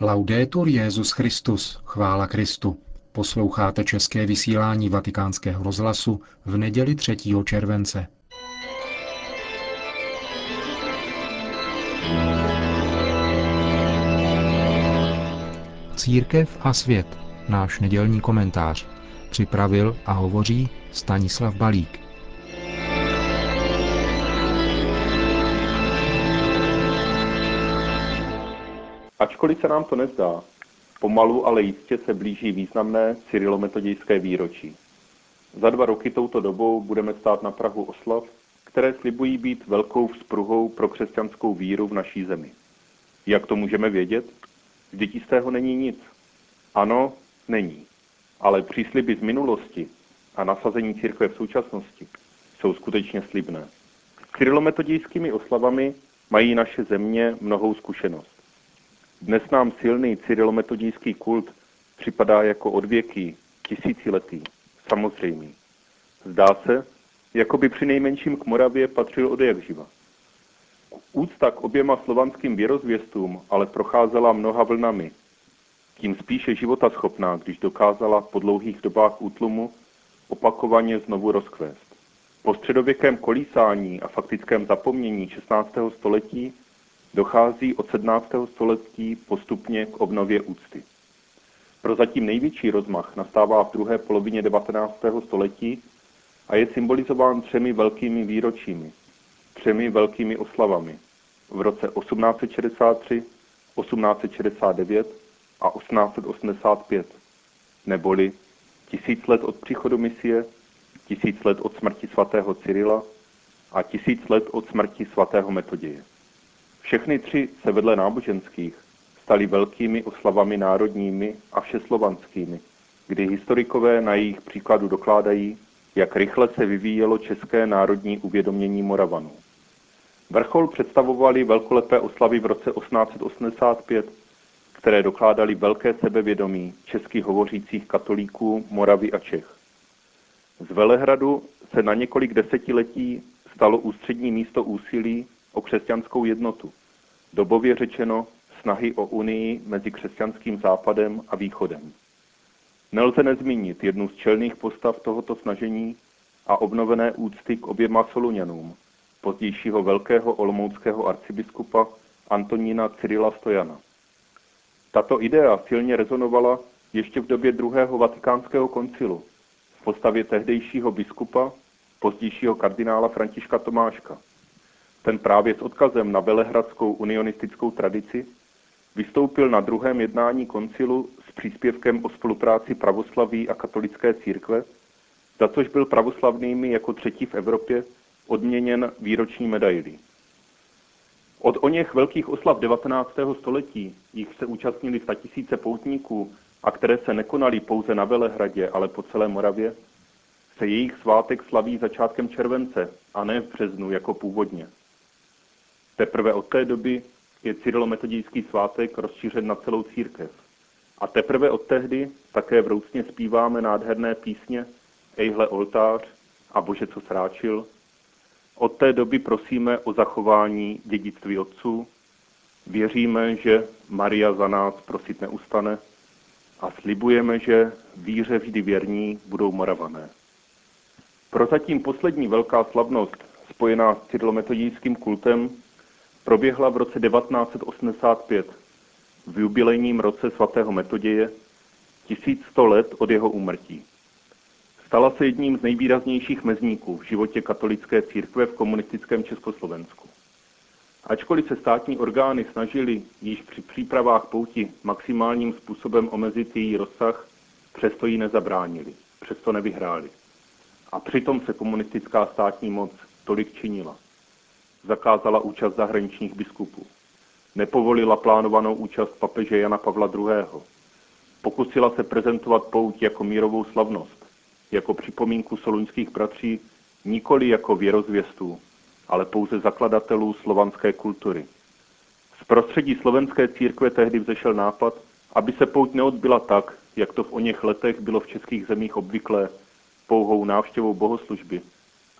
Laudetur Jezus Christus, chvála Kristu. Posloucháte české vysílání Vatikánského rozhlasu v neděli 3. července. Církev a svět, náš nedělní komentář. Připravil a hovoří Stanislav Balík. Ačkoliv se nám to nezdá, pomalu, ale jistě se blíží významné cyrilometodějské výročí. Za dva roky touto dobou budeme stát na Prahu oslav, které slibují být velkou vzpruhou pro křesťanskou víru v naší zemi. Jak to můžeme vědět? Vždyť jistého není nic. Ano, není. Ale přísliby z minulosti a nasazení církve v současnosti jsou skutečně slibné. S cyrilometodějskými oslavami mají naše země mnohou zkušenost. Dnes nám silný cyrilometodijský kult připadá jako odvěký, tisíciletý, samozřejmý. Zdá se, jako by při nejmenším k Moravě patřil od jak živa. Úcta k oběma slovanským věrozvěstům ale procházela mnoha vlnami, tím spíše života schopná, když dokázala po dlouhých dobách útlumu opakovaně znovu rozkvést. Po středověkém kolísání a faktickém zapomnění 16. století dochází od 17. století postupně k obnově úcty. Prozatím největší rozmach nastává v druhé polovině 19. století a je symbolizován třemi velkými výročími, třemi velkými oslavami v roce 1863, 1869 a 1885, neboli tisíc let od příchodu misie, tisíc let od smrti svatého Cyrila a tisíc let od smrti svatého Metoděje. Všechny tři se vedle náboženských staly velkými oslavami národními a všeslovanskými, kdy historikové na jejich příkladu dokládají, jak rychle se vyvíjelo české národní uvědomění Moravanů. Vrchol představovali velkolepé oslavy v roce 1885, které dokládaly velké sebevědomí českých hovořících katolíků Moravy a Čech. Z Velehradu se na několik desetiletí stalo ústřední místo úsilí o křesťanskou jednotu, dobově řečeno snahy o unii mezi křesťanským západem a východem. Nelze nezmínit jednu z čelných postav tohoto snažení a obnovené úcty k oběma Soluňanům, pozdějšího velkého olomouckého arcibiskupa Antonína Cyrila Stojana. Tato idea silně rezonovala ještě v době druhého vatikánského koncilu v postavě tehdejšího biskupa, pozdějšího kardinála Františka Tomáška. Ten právě s odkazem na velehradskou unionistickou tradici vystoupil na druhém jednání koncilu s příspěvkem o spolupráci pravoslaví a katolické církve, za což byl pravoslavnými jako třetí v Evropě odměněn výroční medailí. Od o něch velkých oslav 19. století, jich se účastnili tisíce poutníků a které se nekonaly pouze na Velehradě, ale po celé Moravě, se jejich svátek slaví začátkem července a ne v březnu jako původně. Teprve od té doby je cyrilometodijský svátek rozšířen na celou církev. A teprve od tehdy také vroucně zpíváme nádherné písně Ejhle oltář a Bože, co sráčil. Od té doby prosíme o zachování dědictví otců. Věříme, že Maria za nás prosit neustane a slibujeme, že víře vždy věrní budou moravané. Prozatím poslední velká slavnost spojená s cyrilometodijským kultem proběhla v roce 1985 v jubilejním roce svatého Metoděje 1100 let od jeho úmrtí. Stala se jedním z nejvýraznějších mezníků v životě katolické církve v komunistickém Československu. Ačkoliv se státní orgány snažili již při přípravách pouti maximálním způsobem omezit její rozsah, přesto ji nezabránili, přesto nevyhráli. A přitom se komunistická státní moc tolik činila zakázala účast zahraničních biskupů. Nepovolila plánovanou účast papeže Jana Pavla II. Pokusila se prezentovat pouť jako mírovou slavnost, jako připomínku soluňských bratří, nikoli jako věrozvěstů, ale pouze zakladatelů slovanské kultury. Z prostředí slovenské církve tehdy vzešel nápad, aby se pouť neodbyla tak, jak to v oněch letech bylo v českých zemích obvyklé, pouhou návštěvou bohoslužby,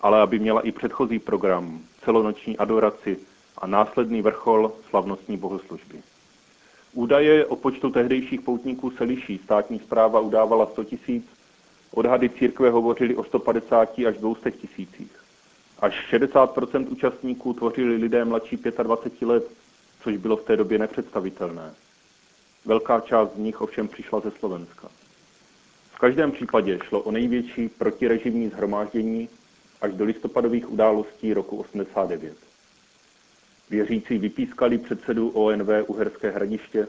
ale aby měla i předchozí program, celonoční adoraci a následný vrchol slavnostní bohoslužby. Údaje o počtu tehdejších poutníků se liší. Státní zpráva udávala 100 tisíc, odhady církve hovořily o 150 až 200 tisících. Až 60% účastníků tvořili lidé mladší 25 let, což bylo v té době nepředstavitelné. Velká část z nich ovšem přišla ze Slovenska. V každém případě šlo o největší protirežimní zhromáždění až do listopadových událostí roku 89. Věřící vypískali předsedu ONV Uherské hradiště,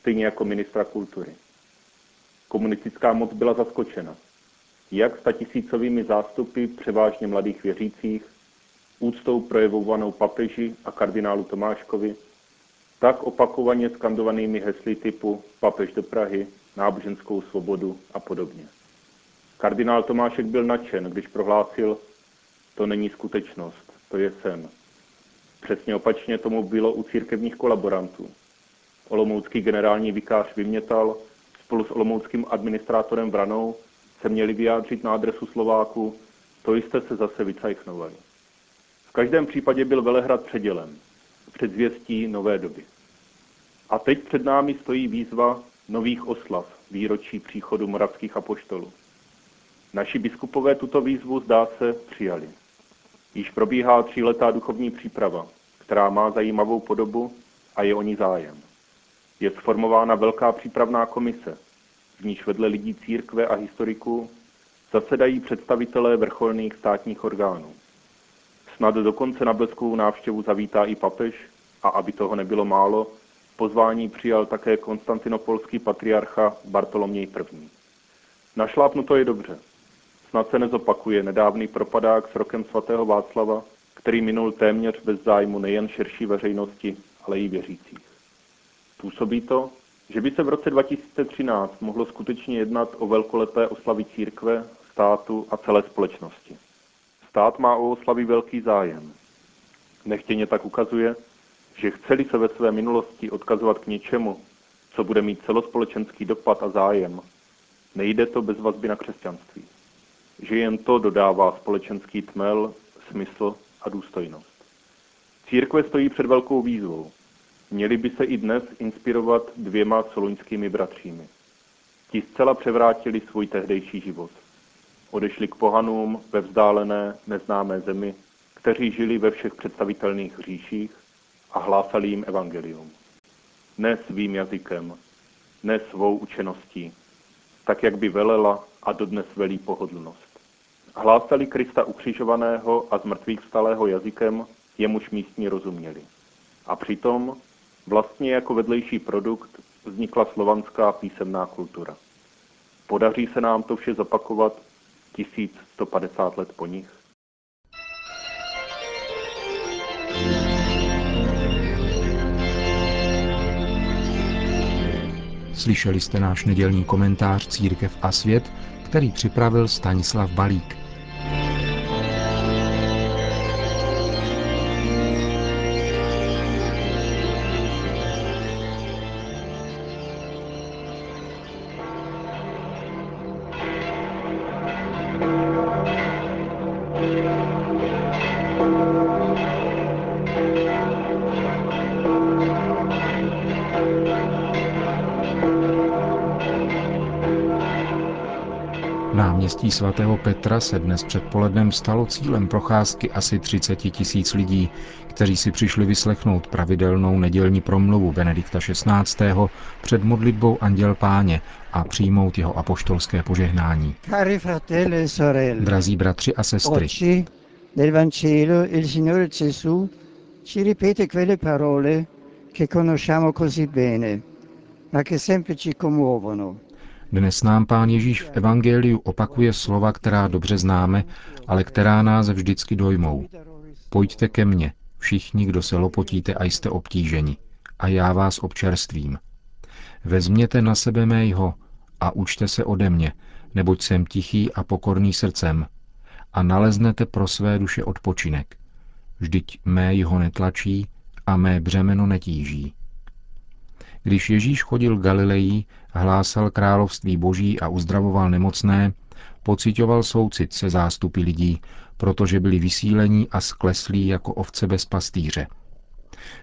stejně jako ministra kultury. Komunistická moc byla zaskočena. Jak statisícovými zástupy převážně mladých věřících, úctou projevovanou papeži a kardinálu Tomáškovi, tak opakovaně skandovanými hesly typu papež do Prahy, náboženskou svobodu a podobně. Kardinál Tomášek byl nadšen, když prohlásil, to není skutečnost, to je sen. Přesně opačně tomu bylo u církevních kolaborantů. Olomoucký generální vikář vymětal spolu s olomouckým administrátorem Vranou se měli vyjádřit na adresu Slováku, to jste se zase vycajchnovali. V každém případě byl Velehrad předělen, předzvěstí nové doby. A teď před námi stojí výzva nových oslav výročí příchodu moravských apoštolů. Naši biskupové tuto výzvu zdá se přijali. Již probíhá tříletá duchovní příprava, která má zajímavou podobu a je o ní zájem. Je sformována velká přípravná komise, v níž vedle lidí církve a historiků zasedají představitelé vrcholných státních orgánů. Snad dokonce na bleskovou návštěvu zavítá i papež a aby toho nebylo málo, pozvání přijal také konstantinopolský patriarcha Bartoloměj I. Našlápnuto je dobře. Snad se nezopakuje nedávný propadák s rokem svatého Václava, který minul téměř bez zájmu nejen širší veřejnosti, ale i věřících. Působí to, že by se v roce 2013 mohlo skutečně jednat o velkolepé oslavy církve, státu a celé společnosti. Stát má o oslavy velký zájem. Nechtěně tak ukazuje, že chceli se ve své minulosti odkazovat k něčemu, co bude mít celospolečenský dopad a zájem, nejde to bez vazby na křesťanství. Že jen to dodává společenský tmel, smysl a důstojnost. Církve stojí před velkou výzvou. Měli by se i dnes inspirovat dvěma soluňskými bratřími. Ti zcela převrátili svůj tehdejší život. Odešli k pohanům ve vzdálené, neznámé zemi, kteří žili ve všech představitelných říších a hlásali jim evangelium. Ne svým jazykem, ne svou učeností, tak jak by velela a dodnes velí pohodlnost. Hlásali Krista ukřižovaného a z mrtvých vstalého jazykem, jemuž místní rozuměli. A přitom vlastně jako vedlejší produkt vznikla slovanská písemná kultura. Podaří se nám to vše zopakovat 1150 let po nich? Slyšeli jste náš nedělní komentář Církev a svět, který připravil Stanislav Balík. Náměstí svatého Petra se dnes předpolednem stalo cílem procházky asi 30 tisíc lidí, kteří si přišli vyslechnout pravidelnou nedělní promluvu Benedikta XVI. před modlitbou Anděl Páně a přijmout jeho apoštolské požehnání. E Drazí bratři a sestry, nel Vangelo il Signore Gesù ci ripete quelle parole che conosciamo così bene, ma che sempre ci commuovono. Dnes nám pán Ježíš v Evangeliu opakuje slova, která dobře známe, ale která nás vždycky dojmou. Pojďte ke mně, všichni, kdo se lopotíte a jste obtíženi, a já vás občerstvím. Vezměte na sebe mého a učte se ode mě, neboť jsem tichý a pokorný srdcem, a naleznete pro své duše odpočinek. Vždyť mé jeho netlačí a mé břemeno netíží. Když Ježíš chodil Galilejí, hlásal království boží a uzdravoval nemocné, pocitoval soucit se zástupy lidí, protože byli vysílení a skleslí jako ovce bez pastýře.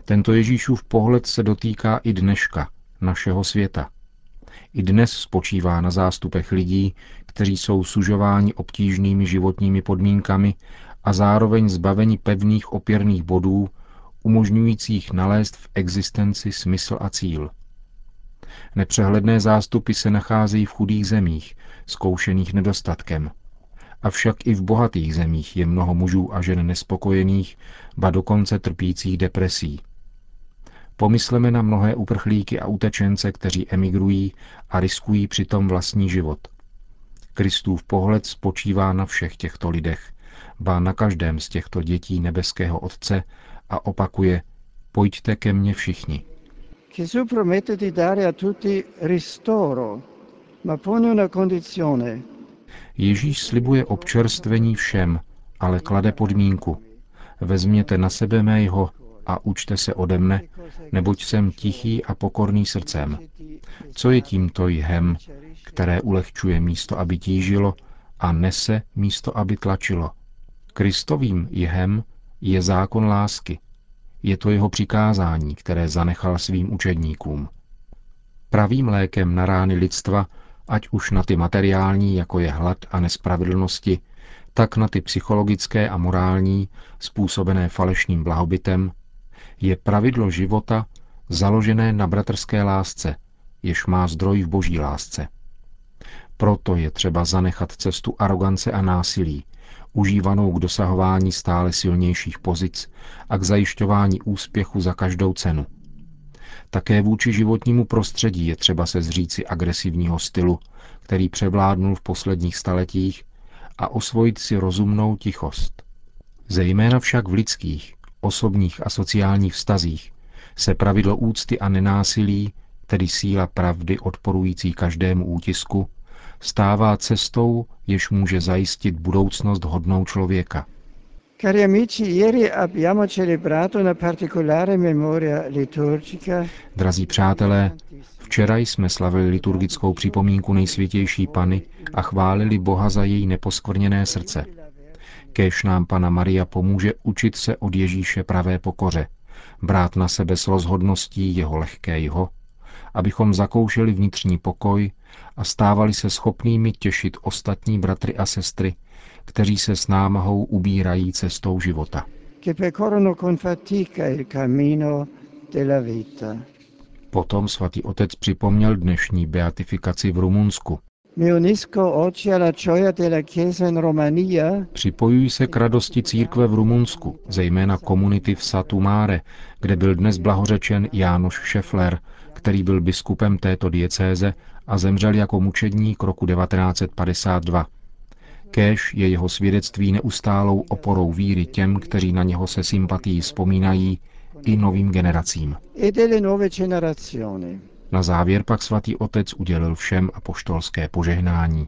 Tento Ježíšův pohled se dotýká i dneška, našeho světa. I dnes spočívá na zástupech lidí, kteří jsou sužováni obtížnými životními podmínkami a zároveň zbaveni pevných opěrných bodů, umožňujících nalézt v existenci smysl a cíl. Nepřehledné zástupy se nacházejí v chudých zemích, zkoušených nedostatkem. Avšak i v bohatých zemích je mnoho mužů a žen nespokojených, ba dokonce trpících depresí. Pomysleme na mnohé uprchlíky a utečence, kteří emigrují a riskují přitom vlastní život. Kristův pohled spočívá na všech těchto lidech, ba na každém z těchto dětí nebeského Otce a opakuje, pojďte ke mně všichni. Gesù promette di dare a tutti ristoro, ma pone una condizione. Ježíš slibuje občerstvení všem, ale klade podmínku. Vezměte na sebe mého a učte se ode mne, neboť jsem tichý a pokorný srdcem. Co je tímto jhem, které ulehčuje místo, aby tížilo, a nese místo, aby tlačilo? Kristovým jhem je zákon lásky. Je to jeho přikázání, které zanechal svým učedníkům. Pravým lékem na rány lidstva, ať už na ty materiální, jako je hlad a nespravedlnosti, tak na ty psychologické a morální, způsobené falešným blahobytem, je pravidlo života založené na bratrské lásce, jež má zdroj v boží lásce. Proto je třeba zanechat cestu arogance a násilí, užívanou k dosahování stále silnějších pozic a k zajišťování úspěchu za každou cenu. Také vůči životnímu prostředí je třeba se zříci agresivního stylu, který převládnul v posledních staletích, a osvojit si rozumnou tichost. Zejména však v lidských, osobních a sociálních vztazích se pravidlo úcty a nenásilí, tedy síla pravdy odporující každému útisku, stává cestou, jež může zajistit budoucnost hodnou člověka. Cari amici, ieri abbiamo celebrato una particolare memoria liturgica. Drazí přátelé, včera jsme slavili liturgickou připomínku nejsvětější Pany a chválili Boha za její neposkvrněné srdce. Kéž nám Pana Maria pomůže učit se od Ježíše pravé pokoře, brát na sebe s rozhodností jeho lehké jeho, abychom zakoušeli vnitřní pokoj a stávali se schopnými těšit ostatní bratry a sestry, kteří se s námahou ubírají cestou života. Potom svatý otec připomněl dnešní beatifikaci v Rumunsku. Připojují se k radosti církve v Rumunsku, zejména komunity v Satumáre, kde byl dnes blahořečen Jánoš Šefler, který byl biskupem této diecéze a zemřel jako mučedník roku 1952. Kéž je jeho svědectví neustálou oporou víry těm, kteří na něho se sympatií vzpomínají, i novým generacím. Na závěr pak svatý otec udělil všem apoštolské požehnání.